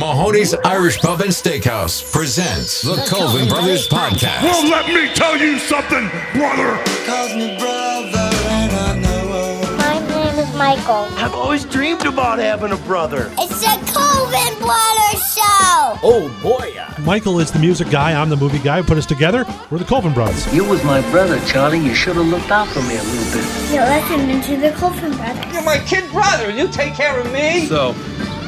Mahoney's Irish Pub and Steakhouse presents the Colvin Brothers Podcast. Well, let me tell you something, brother. calls me brother, and I know My name is Michael. I've always dreamed about having a brother. It's the Colvin Brothers Show. Oh boy. Michael is the music guy. I'm the movie guy. Put us together. We're the Colvin Brothers. You was my brother, Charlie. You should have looked out for me a little bit. You're listening to the Colvin Brothers. You're my kid brother. You take care of me. So,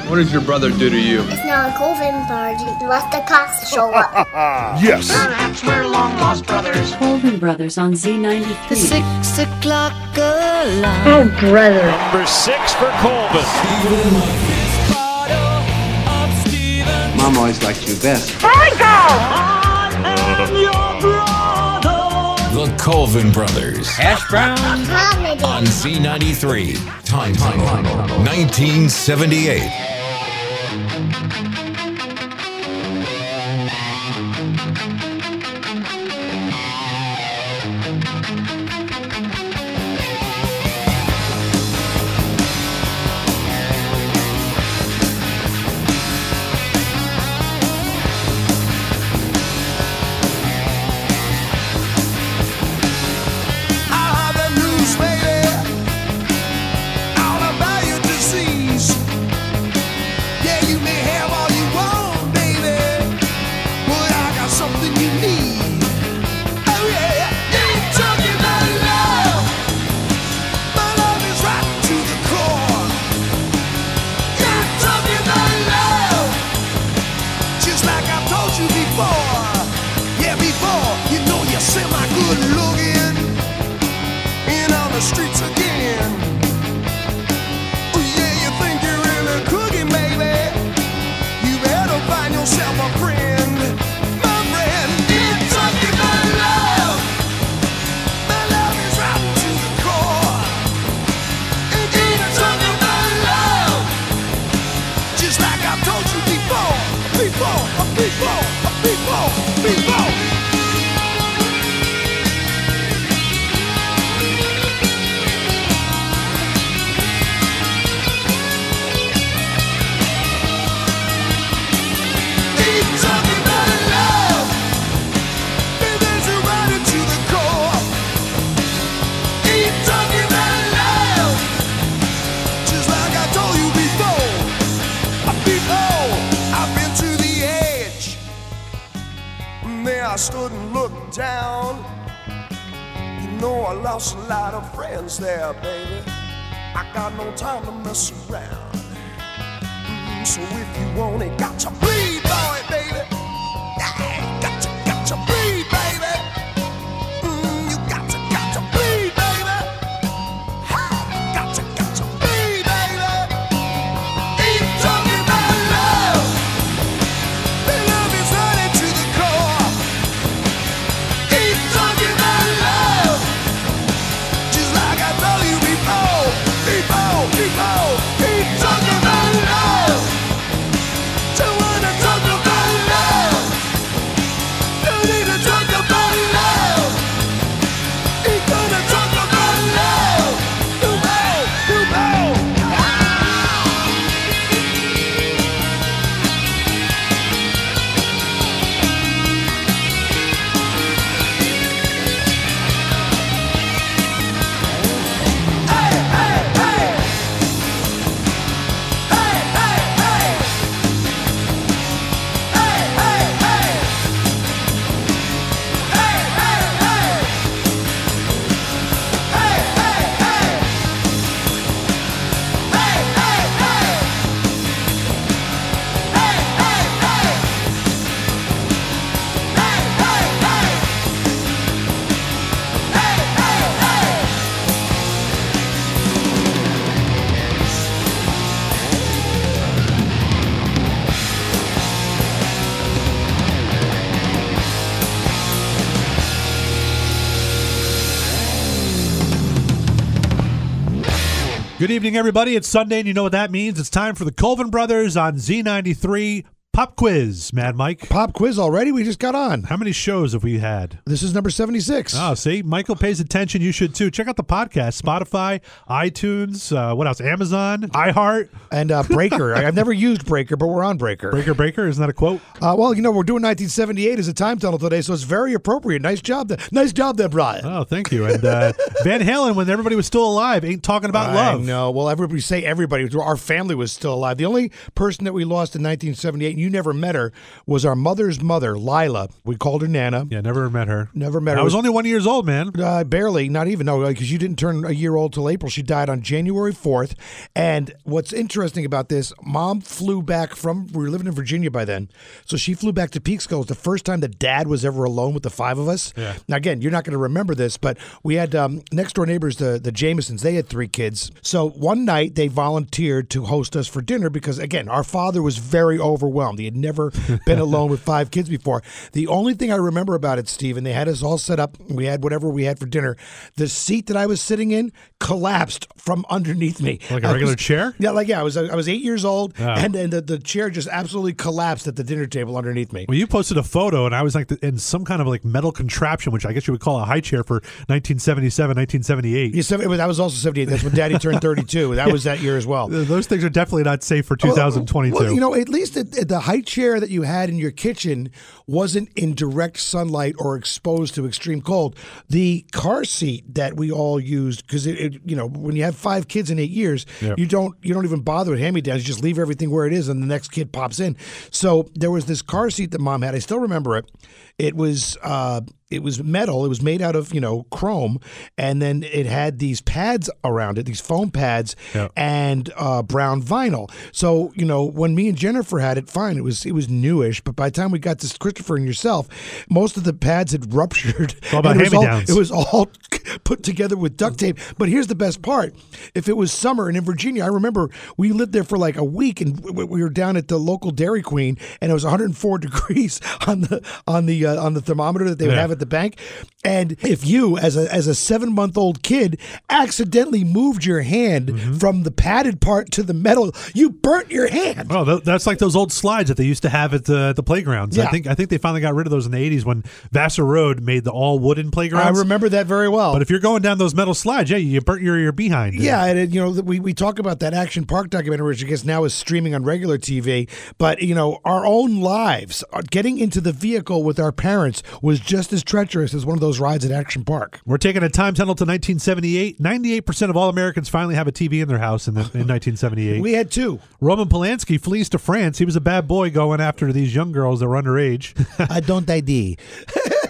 what does your brother do to you? It's not a Colvin party unless the cops show up. Yes. Perhaps we're long lost brothers. Colvin Brothers on Z93. The six o'clock alarm. oh, brother. Number six for Colvin. Mom always liked you best. The Colvin Brothers Hash brown. Comedy. on Z93. Time, time, 1978. There, baby. I got no time to mess around. Good evening, everybody. It's Sunday, and you know what that means. It's time for the Colvin Brothers on Z93. Pop quiz, Mad Mike. Pop quiz already? We just got on. How many shows have we had? This is number 76. Oh, see, Michael pays attention. You should too. Check out the podcast, Spotify, iTunes, uh, what else? Amazon, iHeart, And uh, Breaker. I've never used Breaker, but we're on Breaker. Breaker Breaker. Isn't that a quote? Uh, well, you know, we're doing 1978 as a time tunnel today, so it's very appropriate. Nice job there. Nice job there, Brian. Oh, thank you. And uh, Van Halen, when everybody was still alive, ain't talking about I love. No, Well, everybody say everybody. Our family was still alive. The only person that we lost in 1978, and you never met her, was our mother's mother, Lila. We called her Nana. Yeah, never met her. Never met her. I was only one years old, man. Uh, barely, not even. No, because you didn't turn a year old till April. She died on January 4th. And what's interesting about this, mom flew back from, we were living in Virginia by then. So she flew back to Peekskill. It was the first time that dad was ever alone with the five of us. Yeah. Now, again, you're not going to remember this, but we had um, next door neighbors, the, the Jamesons, they had three kids. So one night they volunteered to host us for dinner because, again, our father was very overwhelmed. He had never been alone with five kids before. The only thing I remember about it, Stephen, they had us all set up. We had whatever we had for dinner. The seat that I was sitting in collapsed from underneath me. Like a I regular was- chair? Yeah, like yeah, I was I was eight years old, Oh. and and the, the chair just absolutely collapsed at the dinner table underneath me. Well, you posted a photo, and I was like in some kind of like metal contraption, which I guess you would call a high chair for 1977, 1978. Yeah, seven- that was also 78. That's when Daddy turned 32. That was that year as well. Those things are definitely not safe for 2022. Well, you know, at least the, the high chair that you had in your kitchen wasn't in direct sunlight or exposed to extreme cold. The car seat that we all used, because it, it, you know, when you have five kids in eight years, Yep. you don't you don't even bother with hand me downs. You just leave everything where it is, and the next kid pops in. So there was this car seat that mom had. I still remember it. It was uh, it was metal. It was made out of you know chrome, and then it had these pads around it, these foam pads, Yeah. and uh, brown vinyl. So you know when me and Jennifer had it, fine. It was it was newish, but by the time we got to Christopher and yourself, most of the pads had ruptured. all about it was all- It was all put together with duct tape. But here's the best part: if it was summer and in Virginia, I remember we lived there for like a week, and we we were down at the local Dairy Queen, and it was 104 degrees on the on the uh, on the thermometer that they would Yeah. have at the bank. And if you, as a as a seven month old kid, accidentally moved your hand Mm-hmm. from the padded part to the metal, you burnt your hand. Oh, th- that's like those old slides that they used to have at the the playgrounds. I think I think they finally got rid of those in the '80s when Vassar Road made the all wooden playgrounds. I remember that very well. But if you're going down those metal slides, yeah, you burnt your your behind. Yeah, and it, you know we, we talk about that Action Park documentary, which I guess now is streaming on regular TV. But you know, our own lives, uh, getting into the vehicle with our parents was just as treacherous as one of those rides at Action Park. We're taking a time tunnel to 1978. 98% of all Americans finally have a TV in their house in, the, in 1978. We had two. Roman Polanski flees to France. He was a bad boy going after these young girls that were underage. I don't ID.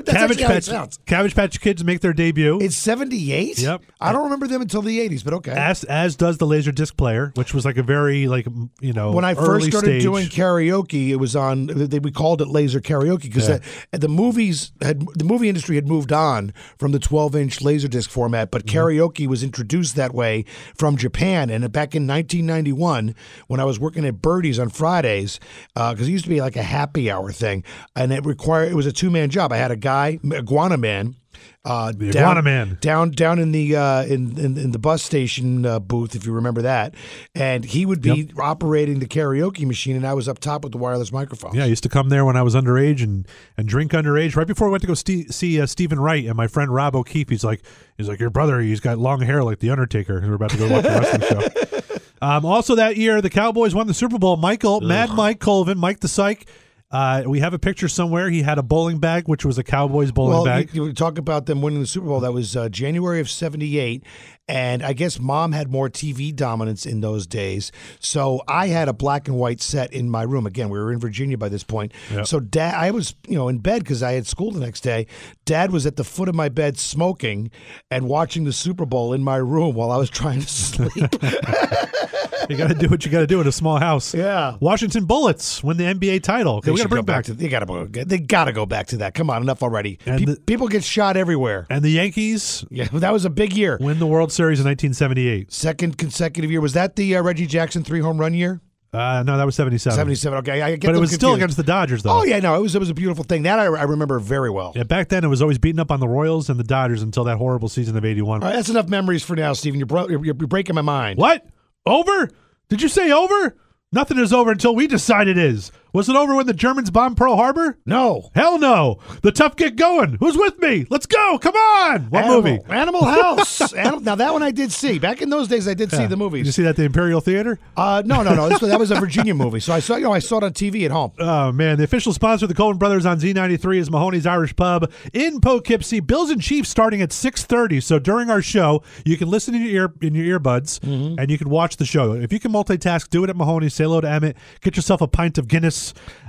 That's Cabbage actually how it Patch. Cabbage Patch Kids make their debut. It's seventy eight. Yep. I don't remember them until the eighties, but okay. as as does the laser disc player, which was like a very like you know when I first started stage. doing karaoke, it was on. They, we called it laser karaoke because Yeah. the, the movies had the movie industry had moved on from the 12 inch laser disc format, but Mm-hmm. karaoke was introduced that way from Japan. And back in 1991, when I was working at Birdie's on Fridays, because it used to be like a happy hour thing, and it required it was a two man job. I had a guy, Iguana Man. Uh, The down, Iguana Man. down down in the uh, in, in in the bus station uh, booth, if you remember that, and he would be operating the karaoke machine, and I was up top with the wireless microphone. Yeah, I used to come there when I was underage and, and drink underage. Right before I went to go st- see uh, Stephen Wright and my friend Rob O'Keefe, he's like, he's like, your brother, he's got long hair like the Undertaker. And we're about to go watch a wrestling show. Um, also that year, the Cowboys won the Super Bowl. Michael, Mad Mike Colvin, Mike the Psych. Uh, we have a picture somewhere. He had a bowling bag, which was a Cowboys bowling Well, bag. you, you talk about them winning the Super Bowl. That was uh, January of '78, and I guess Mom had more TV dominance in those days. So I had a black and white set in my room. Again, we were in Virginia by this point. Yep. So Dad, I was you know in bed because I had school the next day. Dad was at the foot of my bed smoking and watching the Super Bowl in my room while I was trying to sleep. you got to do what you got to do in a small house. Yeah. Washington Bullets win the NBA title. They we got to bring go back back to. They got to. They got to go back to that. Come on, enough already. Pe- the- people get shot everywhere. and the Yankees Yeah, that was a big year. win the World Series in 1978. Second consecutive year. Was that the uh, Reggie Jackson three home run year? Uh, no, that was 77. 77. Okay, I get But it was still against the Dodgers, though. Oh yeah, no, it was it was a beautiful thing. That I, I remember very well. Yeah, back then it was always beating up on the Royals and the Dodgers until that horrible season of '81. All right, that's enough memories for now, Stephen. You're, bro- you're, you're breaking my mind. What? Over? Did you say over? Nothing is over until we decide it is. Was it over when the Germans bombed Pearl Harbor? No. Hell no. The tough get going. Who's with me? Let's go. Come on. What Animal, movie? Animal House. Animal, now that one I did see. Back in those days, I did see Yeah. the Did you see that at the Imperial Theater? Uh, no, no, no. This was, that was a Virginia movie. So I saw, you know, I saw it on TV at home. Oh man, the official sponsor of the Colvin Brothers on Z93 is Mahoney's Irish Pub in Poughkeepsie. Bills and Chiefs starting at 6:30. So during our show, you can listen in your ear in your earbuds Mm-hmm. and you can watch the show. If you can multitask, do it at Mahoney's. Say hello to Emmett. Get yourself a pint of Guinness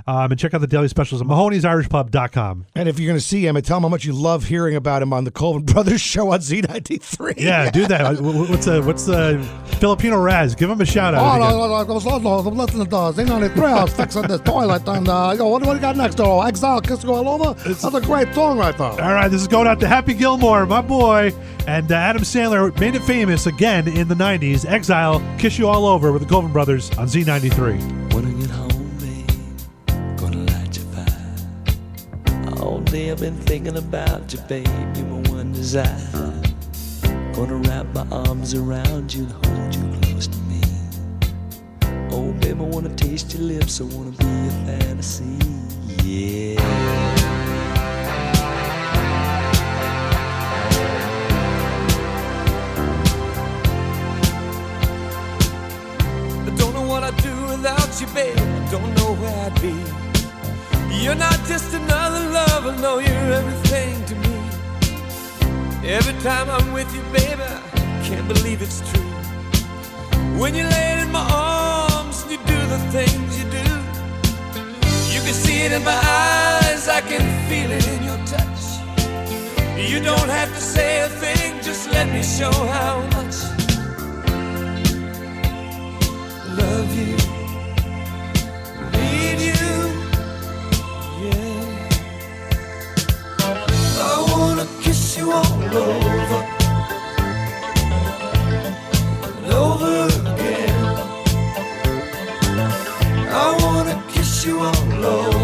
um, and check out the daily specials at Mahoney'sIrishPub.com. And if you're going to see him, and tell him how much you love hearing about him on the Colvin Brothers show on Z93. Yeah, do that. What's the what's the Filipino Raz? Give him a shout Oh, out. no, no, no, I was I'm listening to Z93. I was fixing this toilet. And uh, yo, what do we got next? Oh, Exile Kiss You All Over? That's a great song right there. All right, this is going out to Happy Gilmore, my boy, and uh, Adam Sandler made it famous again in the '90s. Exile, kiss you all over with the Colvin Brothers on Z93. When I get home, I've been thinking about you, baby, my one desire. Gonna wrap my arms around you and hold you close to me. Oh, baby, I wanna taste your lips. I wanna be a fantasy. Yeah. I don't know what I'd do without you, babe. I don't know where I'd be. You're not just another lover, no, you're everything to me. Every time I'm with you, baby, I can't believe it's true. When you lay in my arms and you do the things you do, you can see it in my eyes, I can feel it in your touch. You don't have to say a thing, just let me show how much love you, need you, you all over, and over again. I wanna kiss you all over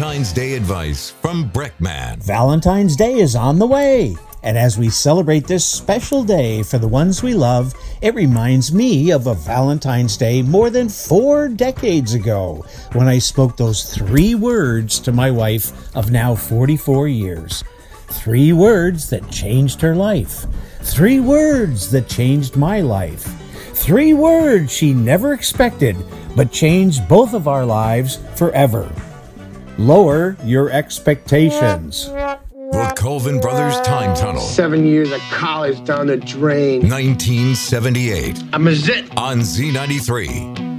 Valentine's Day advice from Breckman. Valentine's Day is on the way. And as we celebrate this special day for the ones we love, it reminds me of a Valentine's Day more than four decades ago when I spoke those three words to my wife of now 44 years. Three words that changed her life. Three words that changed my life. Three words she never expected, but changed both of our lives forever. Lower your expectations. The Colvin Brothers Time Tunnel. Seven years of college down the drain. 1978. I'm a zit. On Z93.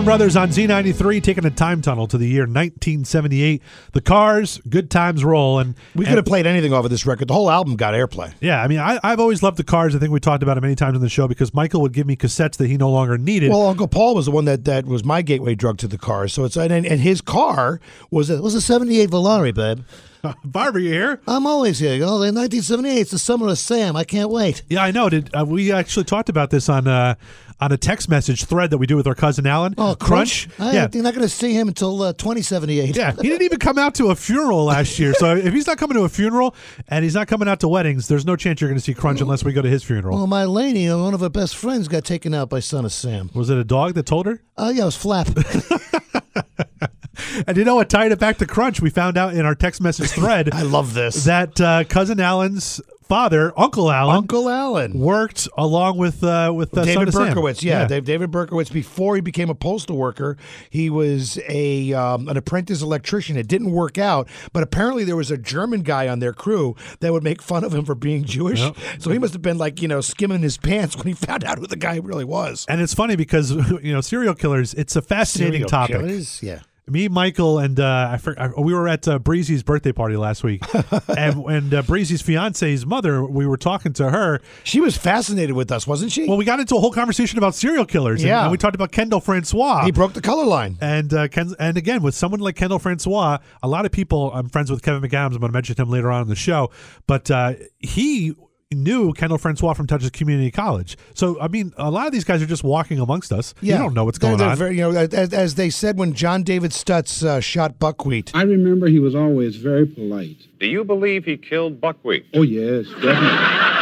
Brothers on Z93 taking a time tunnel to the year 1978. The Cars, Good Times Roll, and We could have played anything off of this record. The whole album got airplay. Yeah, I mean, I, I've always loved the Cars. I think we talked about it many times on the show because Michael would give me cassettes that he no longer needed. Well, Uncle Paul was the one that, that was my gateway drug to the cars. So it's and, and his car was a, was a '78 Volare, babe. Barbara, you here? I'm always here. You know, in 1978, it's the summer of Sam. I can't wait. Yeah, I know. Did uh, we actually talked about this on uh, on a text message thread that we do with our cousin Alan? Oh, Crunch. I, yeah, You're not going to see him until uh, 2078. yeah. He didn't even come out to a funeral last year. So if he's not coming to a funeral and he's not coming out to weddings, there's no chance you're going to see Crunch unless we go to his funeral. Well, my lady, one of her best friends, got taken out by Son of Sam. Was it a dog that told her? Oh, yeah, it was Flap. And you know what tied it back to Crunch? We found out in our text message thread I love this. that uh, cousin Alan's father, Uncle Alan, Uncle Alan. worked along with uh, with uh, David. Berkowitz, yeah, Dave, David Berkowitz. Before he became a postal worker, he was a um, an apprentice electrician. It didn't work out, but apparently there was a German guy on their crew that would make fun of him for being Jewish. Yep. So he must have been like you know skimming his pants when he found out who the guy really was. And it's funny because you know serial killers. It's a fascinating Serial topic. killers, yeah. Me, Michael, and uh, I, for, I we were at uh, Breezy's birthday party last week, and and uh, Breezy's fiance's mother. We were talking to her. She was fascinated with us, wasn't she? Well, we got into a whole conversation about serial killers. and- Yeah. and, we talked about Kendall Francois. he broke the color line. And uh, Ken, and again with someone like Kendall Francois, a lot of people. I'm friends with Kevin McAdams. I'm going to mention him later on in the show, but uh, he knew Kendall Francois from Dutchess Community College. So I mean, a lot of these guys are just walking amongst us. Yeah. You don't know what's They're- going they're on. Very, you know, as, as they said when John David Stutz uh, shot buckwheat. I remember he was always very polite. Do you believe he killed Buckwheat? Oh, yes, definitely.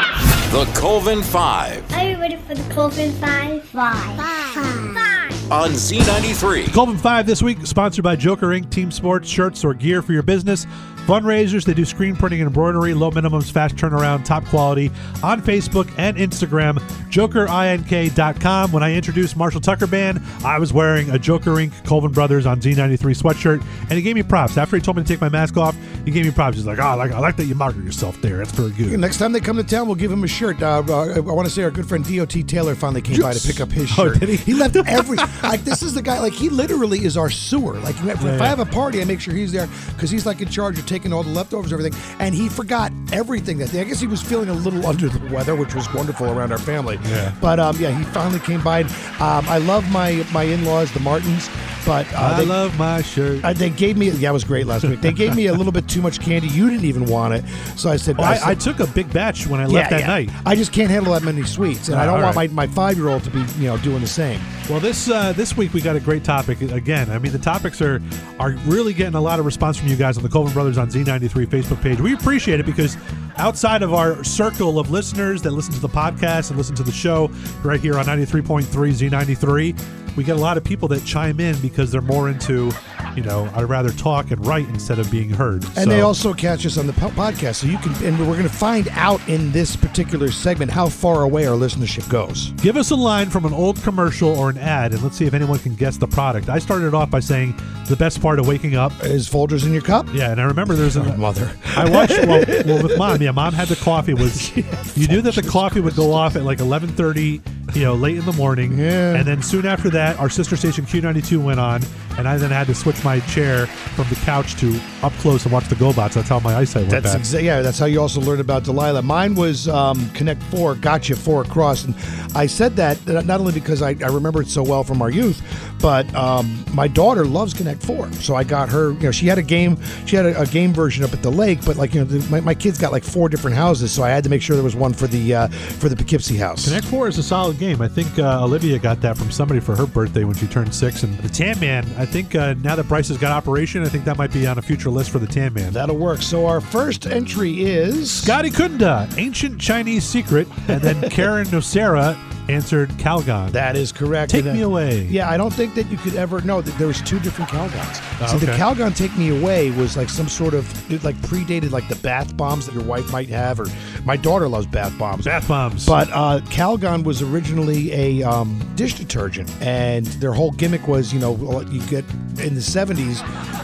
The Colvin Five Are you ready for the Colvin Five? Five. Five. on Z93. Colvin 5 this week, sponsored by Joker Inc. Team Sports, shirts, or gear for your business. Fundraisers, they do screen printing and embroidery, low minimums, fast turnaround, top quality on Facebook and Instagram. JokerINK.com. When I introduced Marshall Tucker Band, I was wearing a Joker Inc. Colvin Brothers on Z93 sweatshirt, and he gave me props. After he told me to take my mask off, he gave me props. He's like, oh, I like, I like that you market yourself there. That's very good. Next time they come to town, we'll give him a shirt. Uh, uh, I want to say our good friend D.O.T. Taylor finally came by to pick up his Oh, shirt. did he? He left every like this is the guy like he literally is our sewer. Like if, Yeah, I have a party, I make sure he's there because he's like in charge of taking all the leftovers, and everything. And he forgot everything that day. I guess he was feeling a little under the weather, which was wonderful around our family. Yeah. But um, yeah, he finally came by. Um, I love my my in laws, the Martins, but uh, I they, love my shirt. uh, they gave me yeah, it was great last week. They gave me a little bit too much candy. You didn't even want it, so I said Oh, I, said- I took a big batch when I left that night. I just can't handle that many sweets, and I don't want right. my, my five year old to be you know doing the same. Well, this uh, this week we got a great topic again. I mean, the topics are are really getting a lot of response from you guys on the Colvin Brothers on Z93 Facebook page. We appreciate it because outside of our circle of listeners that listen to the podcast and listen to the show right here on 93.3 Z93, we get a lot of people that chime in because they're more into, you know, I'd rather talk and write instead of being heard. And So- they also catch us on the po- podcast, so you can. And we're going to find out in this particular segment how far away our listenership goes. Give us a line from an old commercial or an ad, and let's see if anyone can guess the product. I started off by saying the best part of waking up is Folgers in your cup. Yeah, and I remember there's a mother. I watched well, well with mom. Yeah, mom had the coffee. Was you knew that the coffee would go off at like 11:30, you know, late in the morning. Yeah. And then soon after that, our sister station Q92 went on, and I then had to switch my chair from the couch to up close and watch the GoBots. That's how my eyesight went That's back. exa- yeah. That's how you also learned about Delilah. Mine was um, Connect Four, Gotcha Four Across, and I said that not only because I, I remember it so well from our youth, but um, my daughter loves Connect Four, so I got her. You know, she had a game. She had a, a game version up at the lake, but like you know, the, my, my kids got like four different houses, so I had to make sure there was one for the uh, for the Poughkeepsie house. Connect Four is a solid game. I think uh, Olivia got that from somebody for her birthday when she turned six. And the Tan Man, I think uh, now that Bryce has got Operation, I think that might be on a future list for the Tan Man. That'll work. So our first entry is Scotty Kunda, Ancient Chinese Secret, and then Karen Nocera answered Calgon. That is correct. Take And, me away. Yeah, I don't think that you could ever. know that there was two different Calgons. Oh, so the. Calgon "Take Me Away" was like some sort of it like predated like the bath bombs that your wife might have, or My daughter loves bath bombs. Bath bombs. But uh, Calgon was originally a um, dish detergent, and their whole gimmick was, you know, you get in the '70s,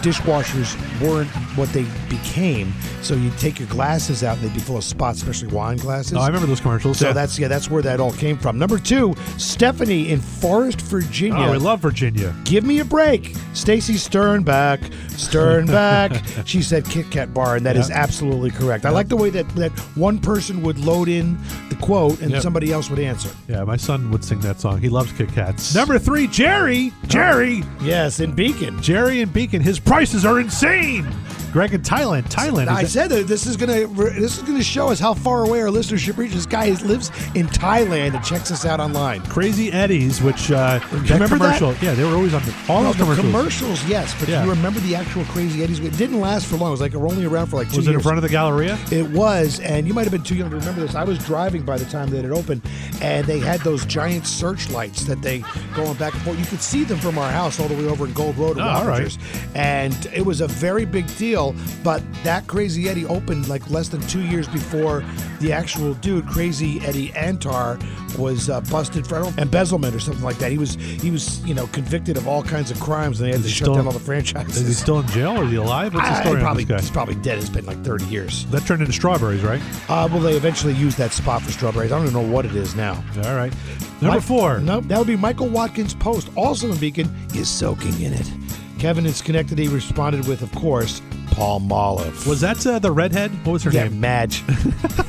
dishwashers weren't what they became. So you'd take your glasses out, and they'd be full of spots, especially wine glasses. Oh, I remember those commercials. So yeah. that's yeah, that's where that all came from. Number two, Stephanie in Forest, Virginia. Oh, we love Virginia. Give me a break. Stacy Sternback, Sternback. she said Kit Kat bar, and that is Yeah. absolutely correct. I like the way that, that one person would load in the quote and Yep. somebody else would answer. Yeah, my son would sing that song. He loves Kit Kats. Number three, Jerry. Jerry. Yes, in Beacon. Jerry and Beacon. His prices are insane. Greg in Thailand. Thailand. I said that this is gonna this is gonna show us how far away our listenership reaches. This guy lives in Thailand and checks us out online. Crazy Eddie's, which uh, that remember that? Yeah, they were always on the, all No, those the commercials. commercials, yes, but Yeah. do you remember the actual Crazy Eddie's? It didn't last for long. It was like only around for like two Was it years. in front of the Galleria? It was, and you might have been too young to remember this. I was driving by the time that it opened, and they had those giant searchlights that they going back and forth. You could see them from our house all the way over in Gold Road Oh, all right. And it was a very big deal. But that Crazy Eddie opened like less than two years before the actual dude, Crazy Eddie Antar, was uh, busted for I embezzlement or something like that. He was he was you know convicted of all kinds of crimes, and they had to shut still- down all the franchises. Is he still in jail or is he alive? What's the I- story probably, on this He's probably dead. It's been like 30 years. That turned into strawberries, right? Uh, well, they eventually used that spot for strawberries. I don't even know what it is now. All right. Number Mi- four. Nope, that would be Michael Watkins Post, also in Beacon, is soaking in it. Kevin in Schenectady responded with, of course, Palmolive. Was that uh, the redhead? What was her yeah, name? Madge.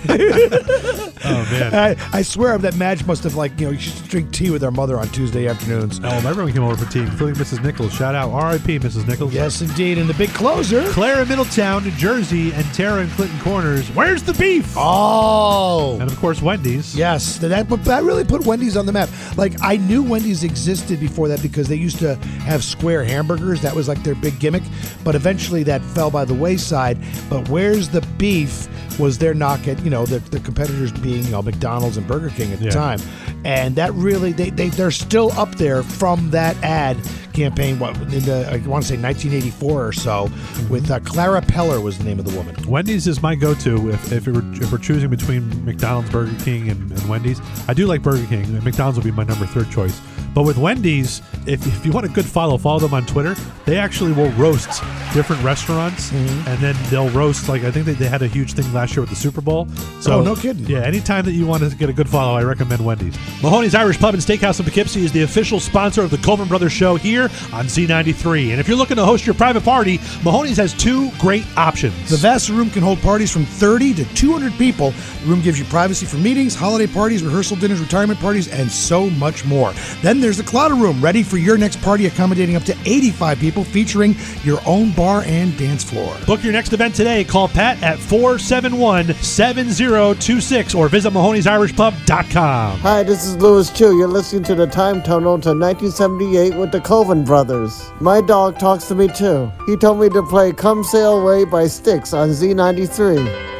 Oh man. I, I swear that Madge must have like you know she used to drink tea with our mother on Tuesday afternoons. Oh, everyone came over for tea, including Mrs. Nichols. Shout out, R.I.P. Mrs. Nichols. Yes, indeed. And the big closer. Claire in Middletown, New Jersey, and Tara in Clinton Corners. Where's the beef? Oh, And of course, Wendy's. Yes, that but that really put Wendy's on the map. Like I knew Wendy's existed before that because they used to have square hamburgers. That was like their big gimmick. But eventually that fell by the wayside. But where's the beef was their knock at you know the, the competitors being you know McDonald's and Burger King at the Yeah. time, and that really they they they're still up there from that ad campaign. What in the I want to say 1984 or so with uh, Clara Peller was the name of the woman. Wendy's is my go-to if, if, we're, if we're choosing between McDonald's, Burger King, and, and Wendy's. I do like Burger King. McDonald's will be my number third choice. But with Wendy's, if, if you want a good follow, follow them on Twitter. They actually will roast different restaurants, Mm-hmm. and then they'll roast like I think they, they had a huge thing last year with the Super Bowl. So Oh, no kidding. Yeah, anytime that you want to get a good follow, I recommend Wendy's. Mahoney's Irish Pub and Steakhouse in Poughkeepsie is the official sponsor of the Colvin Brothers Show here on Z93. And if you're looking to host your private party, Mahoney's has two great options. The vast room can hold parties from 30 to 200 people. The room gives you privacy for meetings, holiday parties, rehearsal dinners, retirement parties, and so much more. Then there's the Clotter Room, ready for your next party, accommodating up to 85 people, featuring your own bar and dance floor. Book your next event today. Call Pat at 471 7026 or visit Mahoney'sIrishPub.com. Hi, this is Louis Chu. You're listening to the Time Tunnel to 1978 with the Colvin Brothers. My dog talks to me too. He told me to play Come Sail Away by Styx on Z93.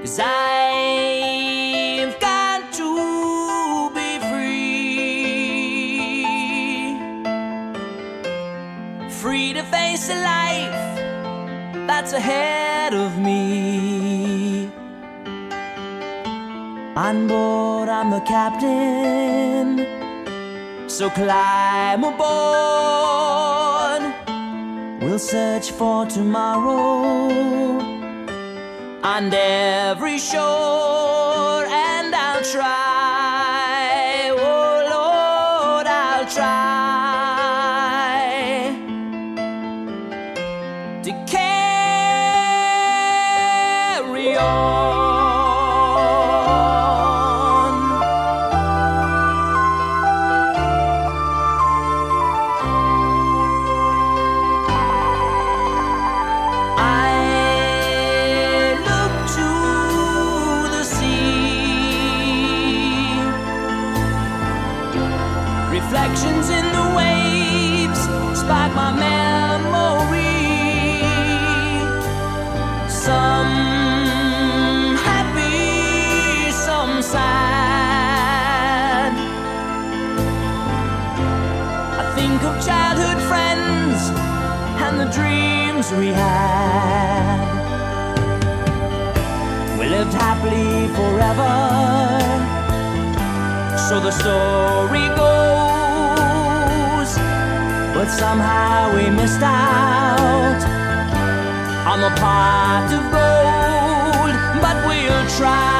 Cause I've got to be free. Free to face the life that's ahead of me. On board, I'm the captain. So climb aboard. We'll search for tomorrow on every shore, missed out on the pot of gold. But we'll try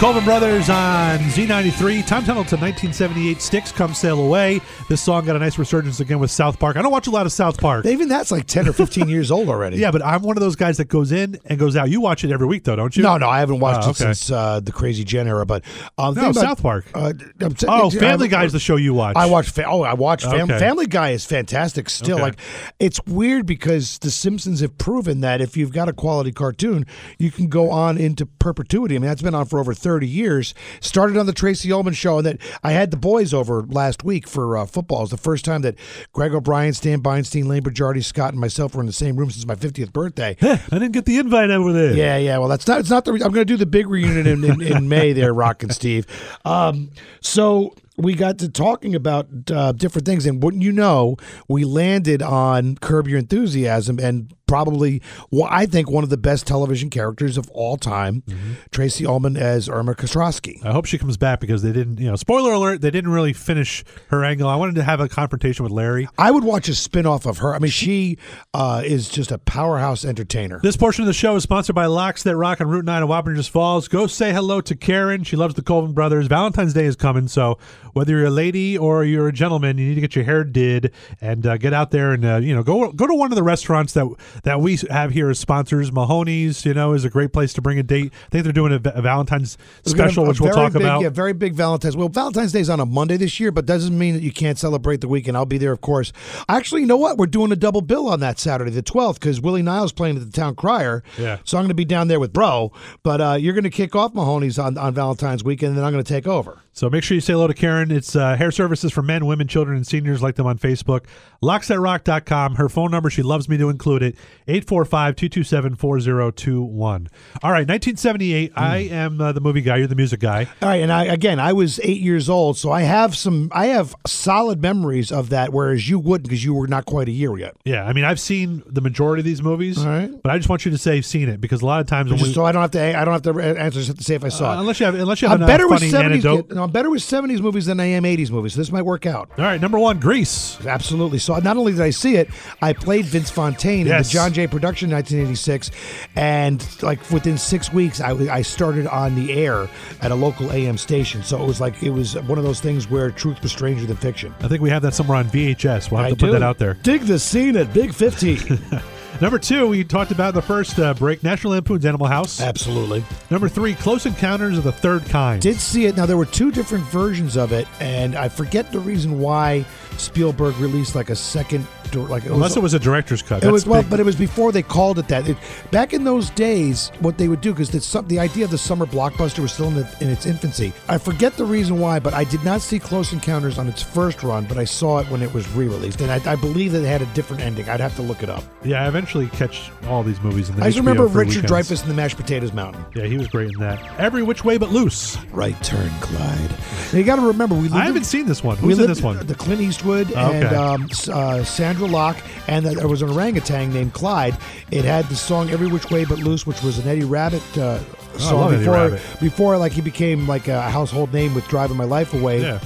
with me. It's the Colvin Brothers on Z93. Time tunnel to 1978. Styx come sail away. This song got a nice resurgence again with South Park. I don't watch a lot of South Park. Even that's like 10 or 15 years old already. Yeah, but I'm one of those guys that goes in and goes out. You watch it every week, though, don't you? No, no, I haven't watched Oh, it okay. since uh, the Crazy Jen era. But um, No, South Park. Uh, I'm Oh, I- Family Guy is the show you watch. I watch. Fa- oh, I watch Fam- Okay. Family Guy is fantastic. Still, Okay. like it's weird because The Simpsons have proven that if you've got a quality cartoon, you can go on into perpetuity. I mean, that's been on for over thirty years. Started on the Tracey Ullman show, and that I had the boys over last week for uh, football. It's the first time that Greg O'Brien, Stan Beinstein, Lane Bajardi, Scott, and myself were in the same room since my fiftieth birthday. I didn't get the invite over there. Yeah, yeah. Well, that's not. It's not the. Re- I'm going to do the big reunion in, in, in May. There, Rock and Steve. Um, so we got to talking about uh, different things, and wouldn't you know, we landed on Curb Your Enthusiasm, and probably, well, I think, one of the best television characters of all time. Mm-hmm. Tracey Ullman as Irma Kostrowski. I hope she comes back because they didn't, you know, spoiler alert, they didn't really finish her angle. I wanted to have a confrontation with Larry. I would watch a spin off of her. I mean, she uh, is just a powerhouse entertainer. This portion of the show is sponsored by Locks That Rock on Route 9 in Wappingers Falls. Go say hello to Karen. She loves the Colvin Brothers. Valentine's Day is coming, so whether you're a lady or you're a gentleman, you need to get your hair did and uh, get out there and uh, you know go go to one of the restaurants that that we have here as sponsors. Mahoney's, you know, is a great place to bring a date. I think they're doing a, a Valentine's We've a- special, a which we'll talk big, about. Yeah, very big Valentine's. Well, Valentine's Day is on a Monday this year, but doesn't mean that you can't celebrate the weekend. I'll be there, of course. Actually, you know what? We're doing a double bill on that Saturday, the 12th, because Willie Nile's playing at the Town Crier. Yeah. So I'm going to be down there with Bro. But uh, you're going to kick off Mahoney's on, on Valentine's weekend, and then I'm going to take over. So make sure you say hello to Karen. It's uh, hair services for men, women, children, and seniors. Like them on Facebook. LocksThatRock.com. Her phone number, she loves me to include it, 845-227-4021. All right, 1978. I am uh, the movie guy. You're the music guy. All right, and I again, I was eight years old, so I have some, I have solid memories of that, whereas you wouldn't because you were not quite a year yet. Yeah, I mean, I've seen the majority of these movies, All right. but I just want you to say you've seen it because a lot of times when Just we, so I don't have to, I don't have to answer. To say if I saw uh, it. unless you have unless you have I'm a better with 70s. anecdote. no, I'm better with 70s movies than I am 80s movies. So this might work out. All right, number one, Grease. Absolutely. So not only did I see it, I played Vince Fontaine in the John Jay production in 1986, and like within six weeks, I, I started on the air at a local AM station. So it was like it was one of those things where truth was stranger than fiction. I think we have that somewhere on VHS. We'll have I to put do. that out there. Dig the scene at Big 15. Number two, we talked about in the first uh, break, National Lampoon's Animal House. Absolutely. Number three, Close Encounters of the Third Kind. Did see it. Now there were two different versions of it, and I forget the reason why Spielberg released like a second, like Unless it was a director's cut. It was well, big. but it was before they called it that. It, back in those days, what they would do because the, the idea of the summer blockbuster was still in, the, in its infancy. I forget the reason why, but I did not see Close Encounters on its first run, but I saw it when it was re-released, and I, I believe that it had a different ending. I'd have to look it up. Yeah, I eventually catch all these movies. In the I just HBO remember Richard weekends. Dreyfuss in the Mashed Potatoes Mountain. Yeah, he was great in that. Every Which Way But Loose. Right turn, Clyde. Now you got to remember, we lived I haven't seen this one. we Who's in this one? The Clint Eastwood Oh, and um, uh, Sondra Locke, and there was an orangutan named Clyde. It had the song "Every Which Way But Loose," which was an Eddie Rabbitt uh, song Eddie before before like he became like a household name with "Driving My Life Away." Yeah.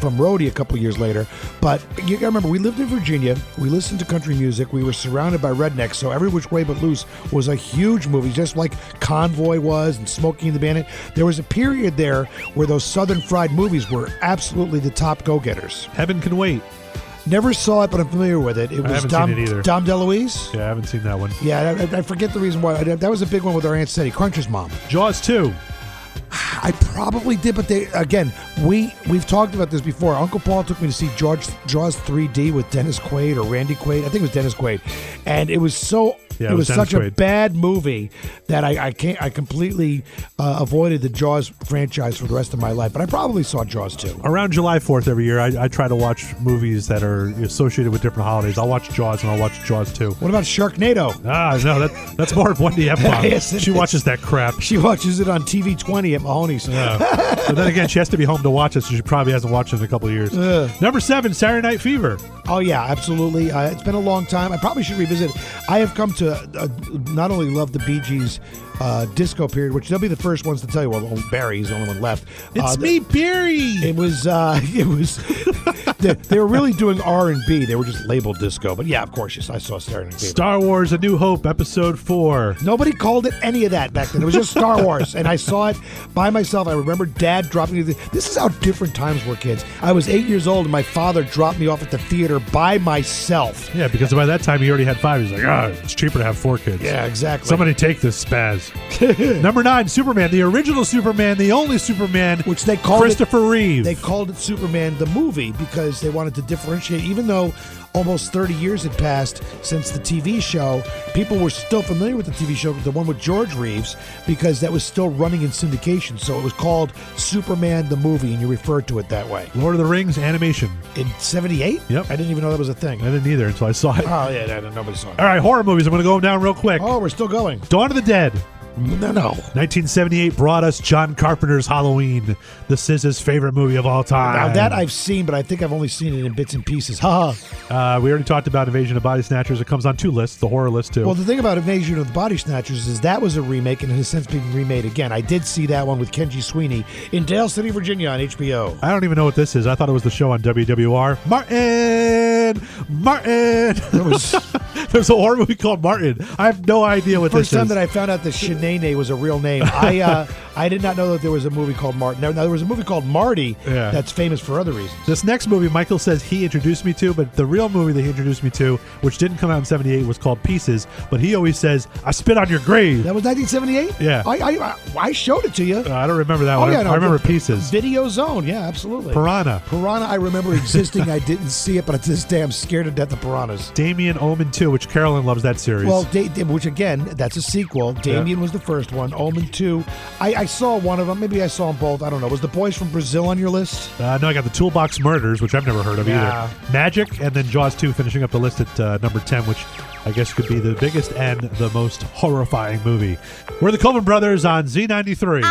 From Roadie a couple years later, but you gotta remember we lived in Virginia. We listened to country music. We were surrounded by rednecks, so every which way but loose was a huge movie, just like Convoy was and Smokey and the Bandit. There was a period there where those Southern fried movies were absolutely the top go-getters. Heaven Can Wait. Never saw it, but I'm familiar with it. It I was haven't Dom, seen it either. Dom DeLuise. Yeah, I haven't seen that one. Yeah, I, I forget the reason why. That was a big one with our Aunt Steady, Cruncher's mom. Jaws 2. I probably did, but they again, we we've talked about this before. Uncle Paul took me to see George Jaws 3D with Dennis Quaid or Randy Quaid. I think it was Dennis Quaid, and it was so. Yeah, it it was, was such a bad movie that I, I can't I completely uh, avoided the Jaws franchise for the rest of my life. But I probably saw Jaws too. Around July 4th every year, I, I try to watch movies that are associated with different holidays. I'll watch Jaws and I'll watch Jaws 2. What about Sharknado? Ah, no, that, that's more of Wendy Epstein. Yes, she watches that crap. She watches it on TV 20 at Mahoney's. Yeah. but then again, she has to be home to watch it, so she probably hasn't watched it in a couple of years. Ugh. Number seven, Saturday Night Fever. Oh yeah, absolutely. Uh, it's been a long time. I probably should revisit. it. I have come to uh, not only love the Bee Gees uh, disco period, which they'll be the first ones to tell you. Well, well, Barry's the only one left. It's Uh, me, Barry. It was. Uh, it was. they, they were really doing R and B. They were just labeled disco. But yeah, of course, yes, I saw Saturday Night Star Wars: A New Hope, Episode Four. Nobody called it any of that back then. It was just Star Wars, and I saw it by myself. I remember Dad dropping me. This is how different times were, kids. I was eight years old, and my father dropped me off at the theater by myself. Yeah, because by that time he already had five. He's like, ah, it's cheaper to have four kids. Yeah, exactly. Somebody take this spaz. Number nine, Superman, the original Superman, the only Superman, which they called Christopher it, Reeve. They called it Superman the movie because they wanted to differentiate. Even though almost 30 years had passed since the TV show, people were still familiar with the TV show, the one with George Reeves, because that was still running in syndication. So it was called Superman the movie, and you referred to it that way. Lord of the Rings animation. In 78? Yep. I didn't even know that was a thing. I didn't either until I saw it. Oh, yeah, no, nobody saw it. All right, horror movies. I'm going to go down real quick. Oh, we're still going. Dawn of the Dead. No, no. 1978 brought us John Carpenter's Halloween. This is his favorite movie of all time. Now that I've seen, but I think I've only seen it in bits and pieces. Ha. Uh, we already talked about Invasion of Body Snatchers. It comes on two lists, the horror list too. Well, the thing about Invasion of the Body Snatchers is that was a remake and it has since been remade again. I did see that one with Kenji Sweeney in Dale City, Virginia on HBO. I don't even know what this is. I thought it was the show on WWR. Martin, Martin. There was There's a horror movie called Martin. I have no idea what First this time is. that I found out that Shanae was a real name. I uh, I did not know that there was a movie called Martin. Now, now, there was a movie called Marty Yeah. that's famous for other reasons. This next movie, Michael says he introduced me to, but the real movie that he introduced me to, which didn't come out in '78, was called Pieces. But he always says, "I spit on your grave." That was 1978. Yeah. I I, I showed it to you. Uh, I don't remember that Oh, one. yeah, I, no, I remember the- Pieces. Video Zone. Yeah, absolutely. Piranha. Piranha. I remember existing. I didn't see it, but to this day I'm scared to death of piranhas. Damien Omen 2, which Carolyn loves that series. Well, da- da- which again, that's a sequel. Damien was the first one. Omen two. I, I saw one of them. Maybe I saw them both. I don't know. Was the boys from Brazil on your list? Uh, no, I got the Toolbox Murders, which I've never heard of Yeah. either. Magic, and then Jaws 2 finishing up the list at uh, number 10, which I guess could be the biggest and the most horrifying movie. We're the Coleman Brothers on Z93.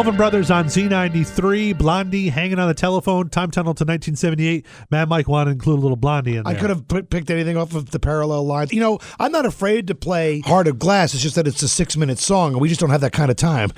Colvin Brothers on Z93. Blondie hanging on the telephone. Time tunnel to 1978. Mad Mike wanted to include a little Blondie in there. I could have put, picked anything off of the parallel lines. You know, I'm not afraid to play Heart of Glass. It's just that it's a six minute song, and we just don't have that kind of time.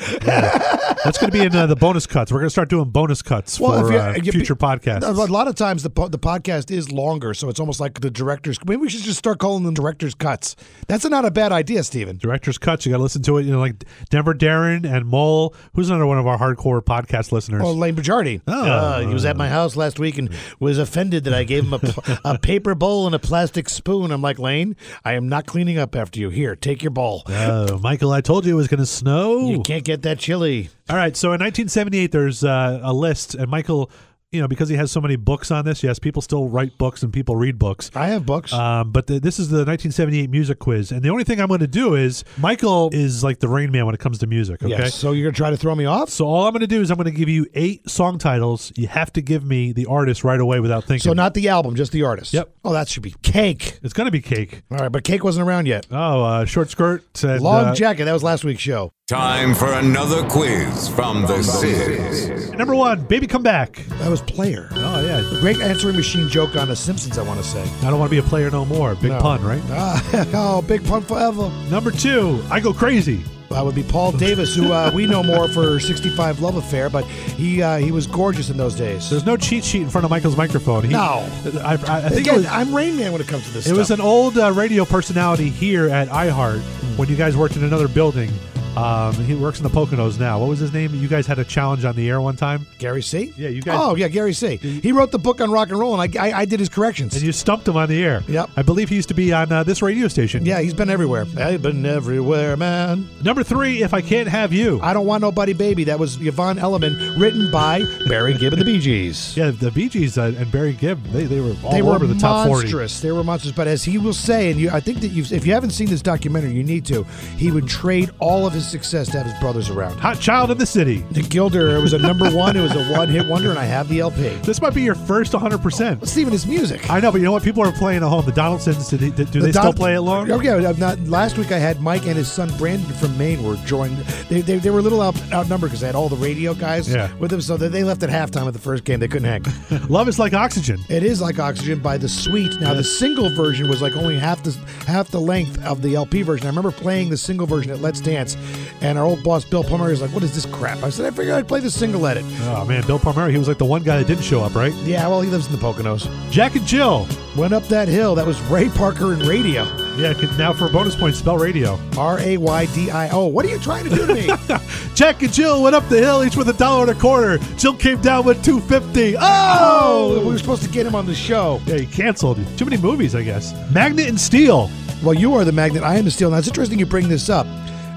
That's going to be in uh, the bonus cuts. We're going to start doing bonus cuts for if you- uh, future podcasts. A lot of times the po- the podcast is longer, so it's almost like the director's. Maybe we should just start calling them director's cuts. That's not a bad idea, Steven. Director's cuts. You got to listen to it. You know, like Denver Darren and Mole. Who's another one of our hardcore podcast listeners? Oh, Lane Bajardi. Oh. Uh, he was at my house last week and was offended that I gave him a, pl- a paper bowl and a plastic spoon. I'm like, Lane, I am not cleaning up after you. Here, take your bowl. Oh, Michael, I told you it was going to snow. You can't get that chilly. All right. So in 1978, there's uh, a list, and Michael, you know, because he has so many books on this, yes, people still write books and people read books. I have books. Um, but the, this is the 1978 music quiz, and the only thing I'm going to do is Michael is like the Rain Man when it comes to music. Okay. Yes. So you're gonna try to throw me off? So all I'm going to do is I'm going to give you eight song titles. You have to give me the artist right away without thinking. So not the album, just the artist. Yep. Oh, that should be Cake. It's going to be Cake. All right, but Cake wasn't around yet. Oh, uh, short skirt. And, Long uh, jacket. That was last week's show. Time for another quiz from the Sis. Number one, baby, come back. That was Player. Oh yeah, The great answering machine joke on The Simpsons. I want to say. I don't want to be a player no more. Big No. pun, right? Ah, oh, big pun forever. Number two, I go crazy. uh, would be Paul Davis, who uh, we know more for 65 Love Affair, but he uh, he was gorgeous in those days. There's no cheat sheet in front of Michael's microphone. He, No. I, I, I think Again, was, I'm Rain Man when it comes to this it was stuff. an old uh, radio personality here at iHeart when you guys worked in another building. Um, he works in the Poconos now. What was his name? You guys had a challenge on the air one time. Gary C. Yeah, you guys. Oh yeah, Gary C. He wrote the book on rock and roll, and I I, I did his corrections. And you stumped him on the air. Yep. I believe he used to be on uh, this radio station. yeah, he's been everywhere. I've been everywhere, man. Number three, if I can't have you. I don't want nobody, baby. That was Yvonne Elliman, written by Barry Gibb and the Bee Gees. Yeah, the Bee Gees uh, and Barry Gibb, they, they were all they were over the top 40. monstrous. They were monstrous. But as he will say, and you, I think that you, if you haven't seen this documentary, you need to. He would trade all of his success to have his brothers around. Hot Child of the City. The Gilder, it was a number one. It was a one-hit wonder, and I have the LP. This might be your first 100%. It's even his music. I know, but you know what? People are playing at home. The Donaldsons, do they, do The they still play it long? Yeah. I'm Not, last week I had Mike and his son Brandon from Maine were joined. They, they, they were a little out, outnumbered because they had all the radio guys Yeah. with them, so they, they left at halftime of the first game. They couldn't hang. Love is like oxygen. It is like Oxygen by the Sweet. Now the single version was like only half the half the length of the LP version. I remember playing the single version at Let's Dance, and our old boss Bill Plummer was like, "What is this crap?" I said, "I figured I'd play the single edit." Oh, man. Bill Palmieri, he was like the one guy that didn't show up, right? Yeah, well, he lives in the Poconos. Jack and Jill. Went up that hill. That was Ray Parker and Raydio. Yeah, now for a bonus point, spell radio. R A Y D I O. What are you trying to do to me? Jack and Jill went up the hill, each with a dollar and a quarter. Jill came down with 250 oh, we Oh! were supposed to get him on the show. Yeah, he canceled. Too many movies, I guess. Magnet and Steel. Well, you are the magnet. I am the steel. Now it's interesting you bring this up.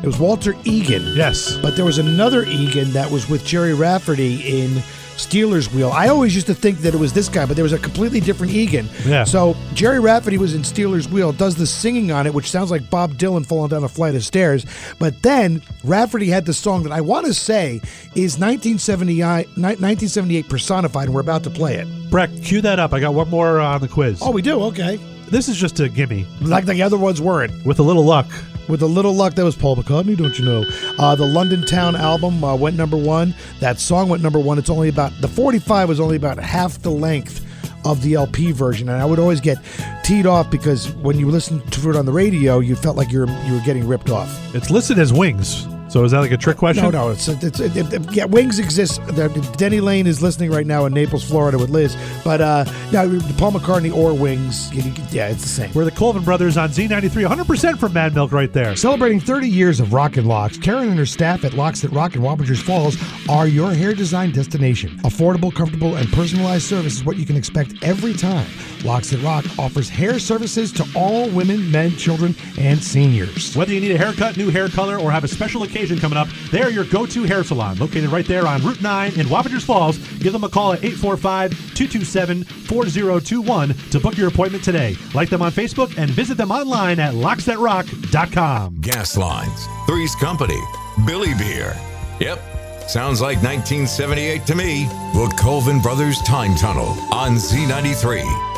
It was Walter Egan. Yes. But there was another Egan that was with Gerry Rafferty in Stealers Wheel. I always used to think that it was this guy, but there was a completely different Egan. Yeah. So Gerry Rafferty was in Stealers Wheel, does the singing on it, which sounds like Bob Dylan falling down a flight of stairs. But then Rafferty had the song that I want to say is 1978, 1978 personified, and we're about to play it. Breck, cue that up. I got one more on the quiz. Oh, we do? Okay. This is just a gimme. Like the other ones weren't. With a little luck. With a little luck, that was Paul McCartney, don't you know? Uh, the London Town album uh, went number one. That song went number one. It's only about, the 45 was only about half the length of the LP version. And I would always get teed off because when you listened to it on the radio, you felt like you were, you were getting ripped off. It's listed as Wings. So is that like a trick question? No, no, it's, it's it, it- yeah. Wings exists. The- Denny Laine is listening right now in Naples, Florida, with Liz. But uh, no, Paul McCartney or Wings, you- you- yeah, it's the same. We're the Colvin Brothers on Z93. 100% from Mad Milk right there. Celebrating 30 years of Rock and Locks, Karen and her staff at Locks That Rock and Wappingers Falls are your hair design destination. Affordable, comfortable, and personalized service is what you can expect every time. Locks That Rock offers hair services to all women, men, children, and seniors. Whether you need a haircut, new hair color, or have a special occasion coming up, they're your go to hair salon. Located right there on Route 9 in Wappingers Falls. Give them a call at 845 227 4021 to book your appointment today. Like them on Facebook and visit them online at locksthatrock.com. Gas lines, Three's Company, Billy Beer. Yep, sounds like 1978 to me. The Colvin Brothers Time Tunnel on Z93.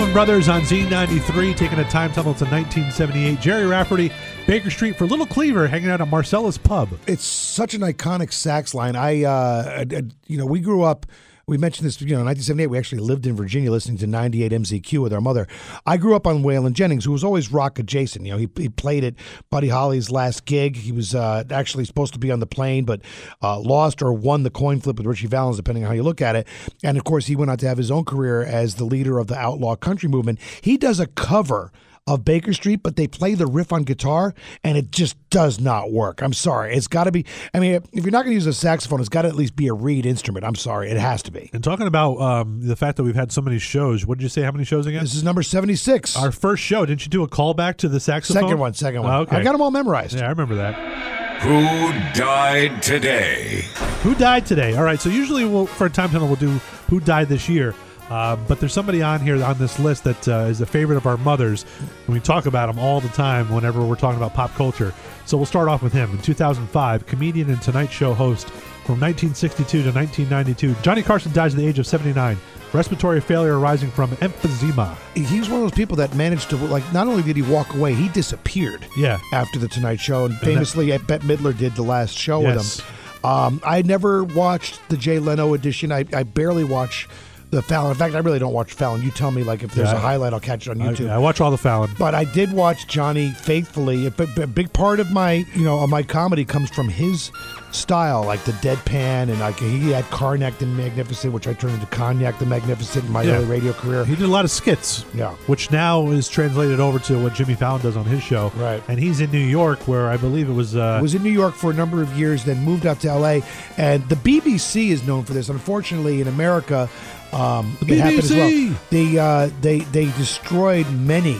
The Brothers on Z93 taking a time tunnel to 1978. Gerry Rafferty, Baker Street for Little Cleaver, hanging out at Marcella's Pub. It's such an iconic sax line. I, uh, I- I- you know, we grew up. We mentioned this, you know, in 1978. We actually lived in Virginia, listening to 98 MZQ with our mother. I grew up on Waylon Jennings, who was always rock adjacent. You know, he, he played at Buddy Holly's last gig. He was uh, actually supposed to be on the plane, but uh, lost or won the coin flip with Ritchie Valens, depending on how you look at it. And of course, he went on to have his own career as the leader of the outlaw country movement. He does a cover of Baker Street, but they play the riff on guitar and it just does not work. I'm sorry. It's got to be, I mean, if you're not going to use a saxophone, it's got to at least be a reed instrument. I'm sorry. It has to be. And talking about um, the fact that we've had so many shows, what did you say? How many shows again? This is number 76. Our first show. Didn't you do a callback to the saxophone? Second one, second one. Oh, okay. I got them all memorized. Yeah, I remember that. Who died today? Who died today? All right, so usually we'll, for a time tunnel we'll do who died this year. Uh, but there's somebody on here on this list that uh, is a favorite of our mothers, and we talk about him all the time whenever we're talking about pop culture. So we'll start off with him. In 2005, comedian and Tonight Show host from 1962 to 1992, Johnny Carson dies at the age of 79. Respiratory failure arising from emphysema. He was one of those people that managed to, like, not only did he walk away, he disappeared Yeah. after The Tonight Show. And that- famously, Bette Midler did the last show Yes. with him. Um, I never watched the Jay Leno edition. I, I barely watch the Fallon. In fact, I really don't watch Fallon. You tell me, like, if there's Yeah. a highlight, I'll catch it on YouTube. I watch all the Fallon. But I did watch Johnny faithfully. A big part of my, you know, of my comedy comes from his style, like the deadpan, and like he had Carnac the Magnificent, which I turned into Cognac the Magnificent in my Yeah. early radio career. He did a lot of skits. Yeah. Which now is translated over to what Jimmy Fallon does on his show. Right. And he's in New York, where I believe it was. Uh, was in New York for a number of years, then moved out to L.A. And the BBC is known for this. Unfortunately, in America, um, The happened as BBC. well. They uh, they they destroyed many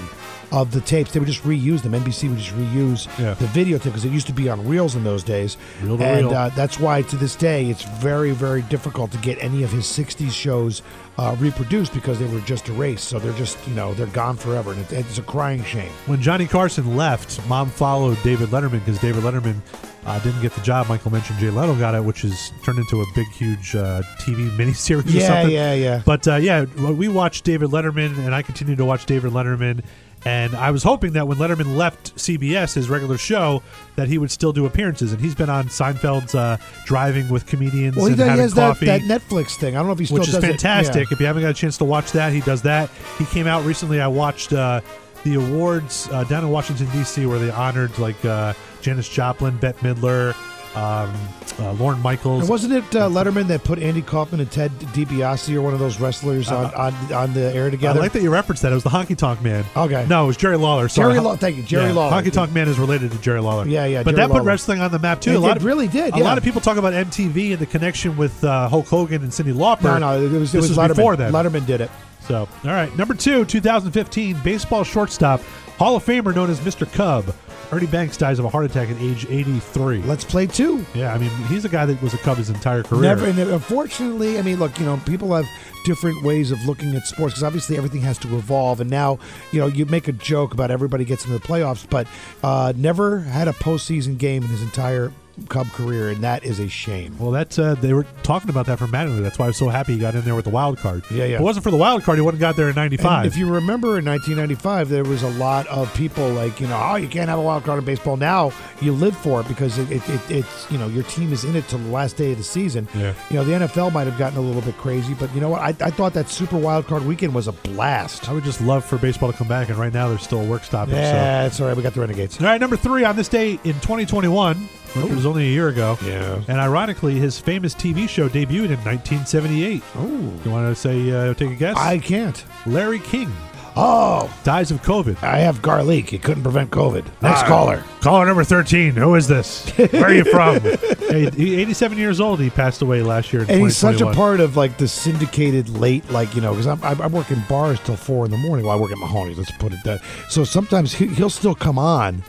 of the tapes. They would just reuse them. NBC would just reuse Yeah. the videotape because it used to be on reels in those days. Reel to and reel. Uh, that's why to this day it's very very difficult to get any of his '60s shows uh, reproduced because they were just erased. So they're just you know they're gone forever, and it, it's a crying shame. when Johnny Carson left, Mom followed David Letterman because David Letterman uh, didn't get the job. Michael mentioned Jay Leno got it, which is turned into a big, huge uh, TV miniseries or Yeah, something. yeah, yeah. Yeah. But uh, yeah, we watched David Letterman, and I continue to watch David Letterman. And I was hoping that when Letterman left CBS, his regular show, that he would still do appearances. And he's been on Seinfeld's uh, Driving with Comedians Well, he, and does- he having has that, coffee that Netflix thing. I don't know if he still which is it. fantastic. Yeah. If you haven't got a chance to watch that, he does that. He came out recently. I watched uh, the awards uh, down in Washington D.C. where they honored like uh, Janis Joplin, Bette Midler, um, uh, Lorne Michaels. And wasn't it uh, Letterman that put Andy Kaufman and Ted DiBiase or one of those wrestlers on, on, on the air together? I like that you referenced that. It was the Honky Tonk Man. Okay. No, it was Jerry Lawler. Sorry. Jerry Law- thank you, Jerry Yeah, Lawler. Honky Tonk Man is related to Jerry Lawler. Yeah, yeah, But Jerry that put wrestling on the map too. It- a lot of, really did, A lot of people talk about MTV and the connection with uh, Hulk Hogan and Cyndi Lauper. no, no, it was, it This was was Letterman. before then. Letterman did it. So, all right. Number two, 2015, baseball shortstop, Hall of Famer known as Mr. Cub. Ernie Banks dies of a heart attack at age 83. Let's play two. Yeah, I mean, he's a guy that was a Cub his entire career. Never, and unfortunately, I mean, look, you know, people have different ways of looking at sports because obviously everything has to evolve. And now, you know, you make a joke about everybody gets into the playoffs, but uh, never had a postseason game in his entire Cub career, and that is a shame. Well, that's uh, they were talking about that for Mattingly. That's why I was so happy he got in there with the wild card. Yeah, yeah. If it wasn't for the wild card, he wouldn't have got there in '95. if you remember in 1995, there was a lot of people like, you know, oh, you can't have a wild card in baseball. Now you live for it because it, it, it, it's, you know, your team is in it till the last day of the season. Yeah. You know, the NFL might have gotten a little bit crazy, but you know what? I, I thought that super wild card weekend was a blast. I would just love for baseball to come back, and right now there's still a work stoppage. Yeah, it's all right. We got the Renegades. All right, number three on this day in 2021, which was only a year ago. Yeah. And ironically, his famous TV show debuted in 1978. Oh. You want to say, uh, take a guess? I can't. Larry King Oh, dies of COVID. I have garlic. It couldn't prevent COVID. Next Ah, caller. Caller number 13. Who is this? Where are you from? hey, he- 87 years old. He passed away last year in And he's such a 2021. part of like the syndicated late, like you know, because I'm, I'm I'm working bars till four in the morning. Well, I work at Mahoney's. Let's put it that. So sometimes he, he'll still come on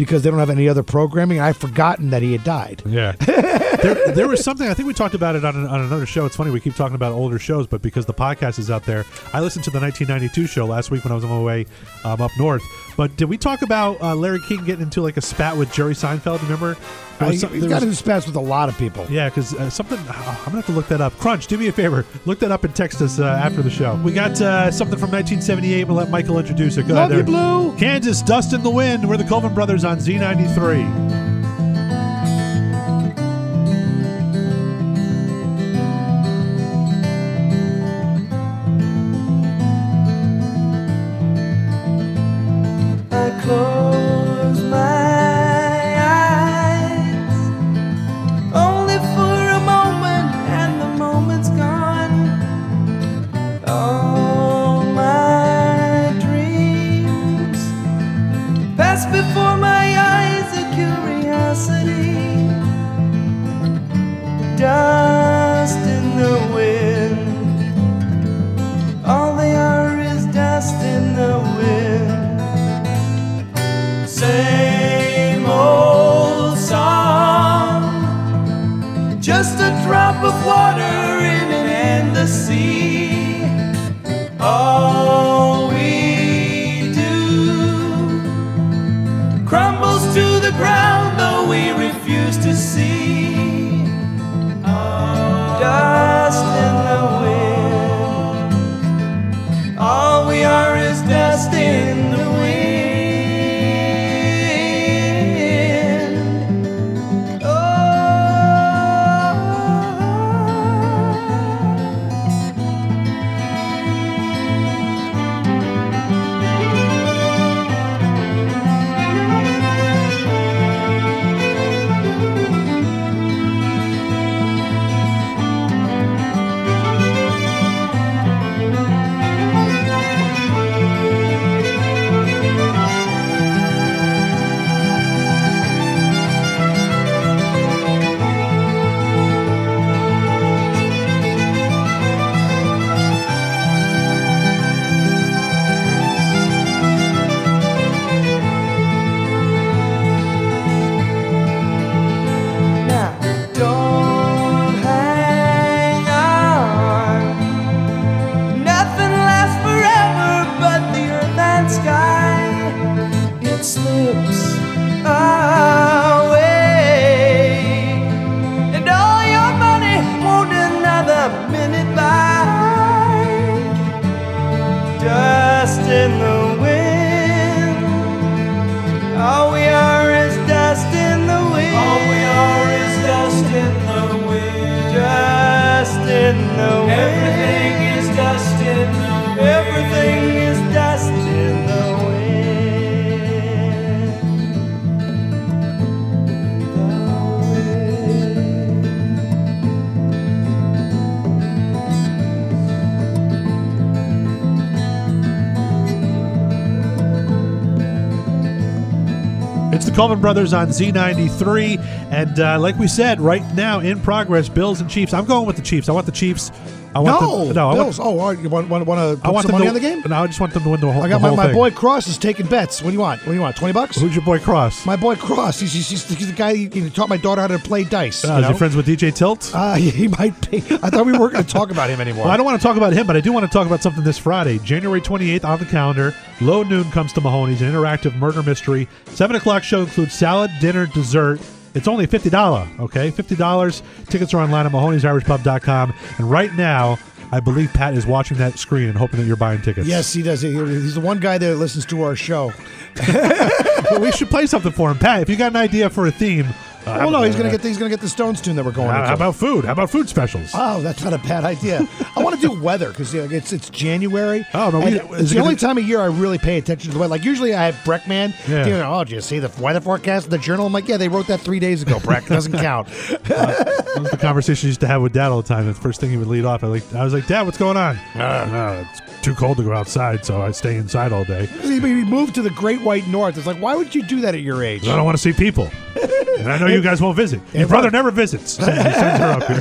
because they don't have any other programming. I've forgotten that he had died. Yeah. there, there was something, I think we talked about it on, an, on another show. It's funny, we keep talking about older shows, but because the podcast is out there, I listened to the 1992 show last week when I was on my way um, up north. But did we talk about uh, Larry King getting into like a spat with Jerry Seinfeld? Remember? There Uh, some- he's there got was- into spats with a lot of people. Yeah, because uh, something. I'm gonna have to look that up. Crunch, do me a favor, look that up and text us uh, after the show. We got uh, something from 1978. We'll let Michael introduce it. Go Love ahead you. Blue. Kansas, Dust in the Wind. We're the Colvin Brothers on Z93. Colvin Brothers on Z93. And uh, like we said, right now in progress, Bills and Chiefs. I'm going with the Chiefs. I want the Chiefs. I want no, them, no, I Bills. want, oh, all right, you want, want, want to I want some money to, on the game? No, I just want them to win the whole, I got the my, my thing. boy Cross is taking bets. What do you want? What do you want? Twenty bucks? Who's your boy Cross? My boy Cross. He's, he's, he's, he's the guy who taught my daughter how to play dice. Uh, you is he know? friends with DJ Tilt? Uh, he might be. I thought we weren't going to talk about him anymore. Well, I don't want to talk about him, but I do want to talk about something this Friday, January 28th on the calendar. Low noon comes to Mahoney's, an interactive murder mystery. 7 o'clock show includes salad, dinner, dessert. It's only $50, okay? $50. Tickets are online at mahoney'sirishpub.com. And right now, I believe Pat is watching that screen and hoping that you're buying tickets. Yes, he does. He's the one guy that listens to our show. We should play something for him. Pat, if you got an idea for a theme. Uh, oh no, he's gonna get the, he's gonna get the Stones tune that we're going. How, how about food? How about food specials? Oh, that's not a bad idea. I want to do weather because it's it's January. Oh, no, we- it's the only time of year I really pay attention to the weather. Like usually I have Breckman. Yeah. You know, oh, do you see the weather forecast in the journal? I'm like, yeah, they wrote that three days ago. Breck doesn't count. That was the conversation I used to have with Dad all the time. The first thing he would lead off, I like, I was like, Dad, what's going on? Uh, no, it's too cold to go outside, so I stay inside all day. he he moved to the Great White North. It's like, why would you do that at your age? I don't want to see people, and I know you guys won't visit. Your brother never visits. Sends, he sends her up here.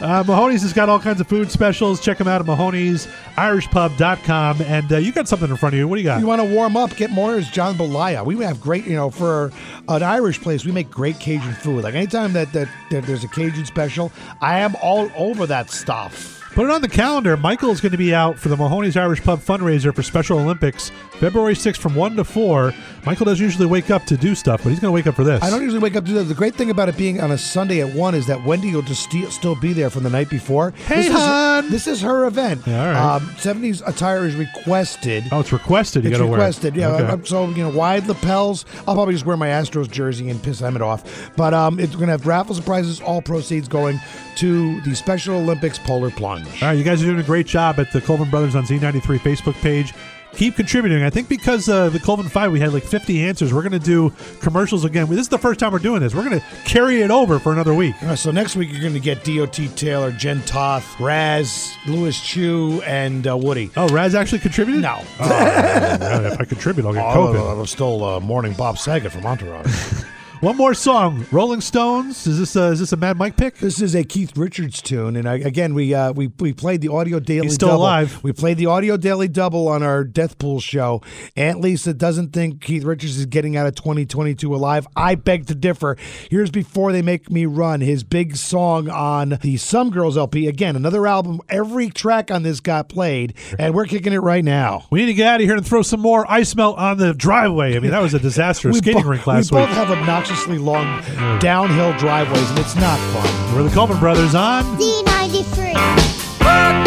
uh, Mahoney's has got all kinds of food specials. Check them out at Mahoney'sIrishPub.com. And uh, you got something in front of you. What do you got? You want to warm up, get more is jambalaya. We have great, you know, for an Irish place, we make great Cajun food. Like anytime that, that, that there's a Cajun special, I am all over that stuff. Put it on the calendar. Michael is going to be out for the Mahoney's Irish Pub fundraiser for Special Olympics, February 6th from 1 to 4. Michael doesn't usually wake up to do stuff, but he's going to wake up for this. I don't usually wake up to do that. The great thing about it being on a Sunday at one is that Wendy will just sti- still be there from the night before. Hey, this hon. Is, this is her event. Yeah, all right. Um, 70s attire is requested. Oh, it's requested. You got to wear it. requested, yeah. Okay. So you know, wide lapels. I'll probably just wear my Astros jersey and piss Emmett off. But um, it's going to have raffles and prizes. All proceeds going to the Special Olympics Polar Plunge. All right, you guys are doing a great job at the Colvin Brothers on Z93 Facebook page. Keep contributing. I think because uh, the Colvin Five, we had like 50 answers. We're going to do commercials again. This is the first time we're doing this. We're going to carry it over for another week. Right, so next week you're going to get D.O.T. Taylor, Jen Toth, Raz, Louis Chu, and uh, Woody. Oh, Raz actually contributed? No. Oh, if I contribute, I'll get Oh, COVID. I'm still uh, mourning Bob Saget from Entourage. One more song, Rolling Stones. Is this uh, is this a Mad Mike pick? This is a Keith Richards tune, and I, again, we uh, we we played the audio daily. He's still double. alive. We played the audio daily double on our Death Pool show. Aunt Lisa doesn't think Keith Richards is getting out of 2022 alive. I beg to differ. Here's before they make me run. His big song on the Some Girls LP. Again, another album. Every track on this got played, and we're kicking it right now. We need to get out of here and throw some more ice melt on the driveway. I mean, that was a disaster. Skating bo- rink last we week. both have obnoxiously long downhill driveways, and it's not fun. We're the Colvin Brothers on Z93.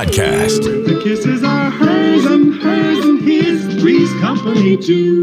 Podcast. The kisses are hers and hers and his. Three's company too.